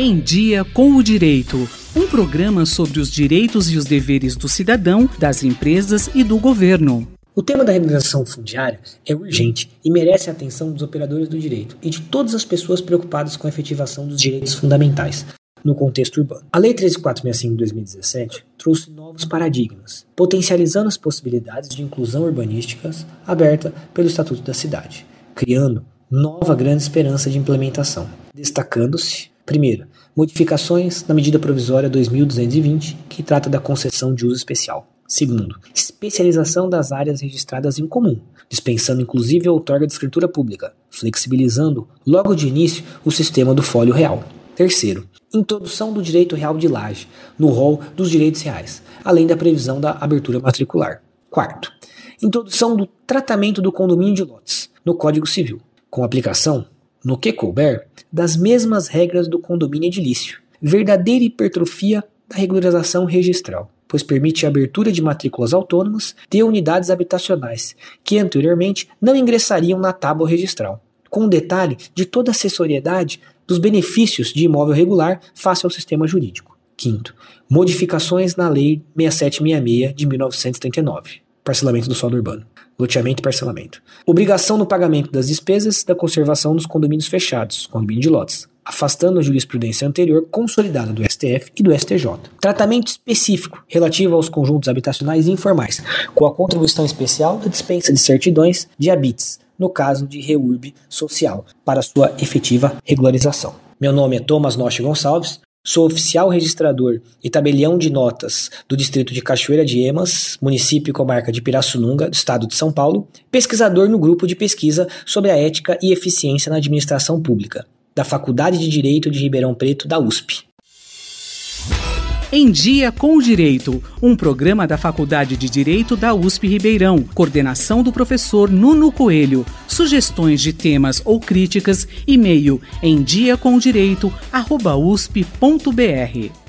Em Dia com o Direito. Um programa sobre os direitos e os deveres do cidadão, das empresas e do governo. O tema da regularização fundiária é urgente e merece a atenção dos operadores do direito e de todas as pessoas preocupadas com a efetivação dos direitos fundamentais no contexto urbano. A Lei 13465 de 2017 trouxe novos paradigmas, potencializando as possibilidades de inclusão urbanística aberta pelo Estatuto da Cidade, criando nova grande esperança de implementação, destacando-se Primeiro, modificações na medida provisória 2220, que trata da concessão de uso especial. Segundo, especialização das áreas registradas em comum, dispensando inclusive a outorga de escritura pública, flexibilizando logo de início o sistema do fólio real. Terceiro, introdução do direito real de laje no rol dos direitos reais, além da previsão da abertura matricular. Quarto, introdução do tratamento do condomínio de lotes no Código Civil, com aplicação no que couber, das mesmas regras do condomínio edilício, verdadeira hipertrofia da regularização registral, pois permite a abertura de matrículas autônomas de unidades habitacionais, que anteriormente não ingressariam na tábua registral, com um detalhe de toda a assessoriedade dos benefícios de imóvel regular face ao sistema jurídico. Quinto, modificações na Lei 6766 de 1939, parcelamento do solo urbano loteamento e parcelamento. Obrigação no pagamento das despesas da conservação dos condomínios fechados, condomínio de lotes, afastando a jurisprudência anterior consolidada do STF e do STJ. Tratamento específico relativo aos conjuntos habitacionais informais, com a contribuição especial da dispensa de certidões de habites, no caso de reurb social, para sua efetiva regularização. Meu nome é Thomas Noche Gonçalves, Sou oficial registrador e tabelião de notas do distrito de Cachoeira de Emas, município e comarca de Pirassununga, do estado de São Paulo, pesquisador no grupo de pesquisa sobre a ética e eficiência na administração pública, da Faculdade de Direito de Ribeirão Preto, da USP. Em Dia com Direito, um programa da Faculdade de Direito da USP Ribeirão, coordenação do professor Nuno Coelho. Sugestões de temas ou críticas, e-mail em diacomdireito@usp.br.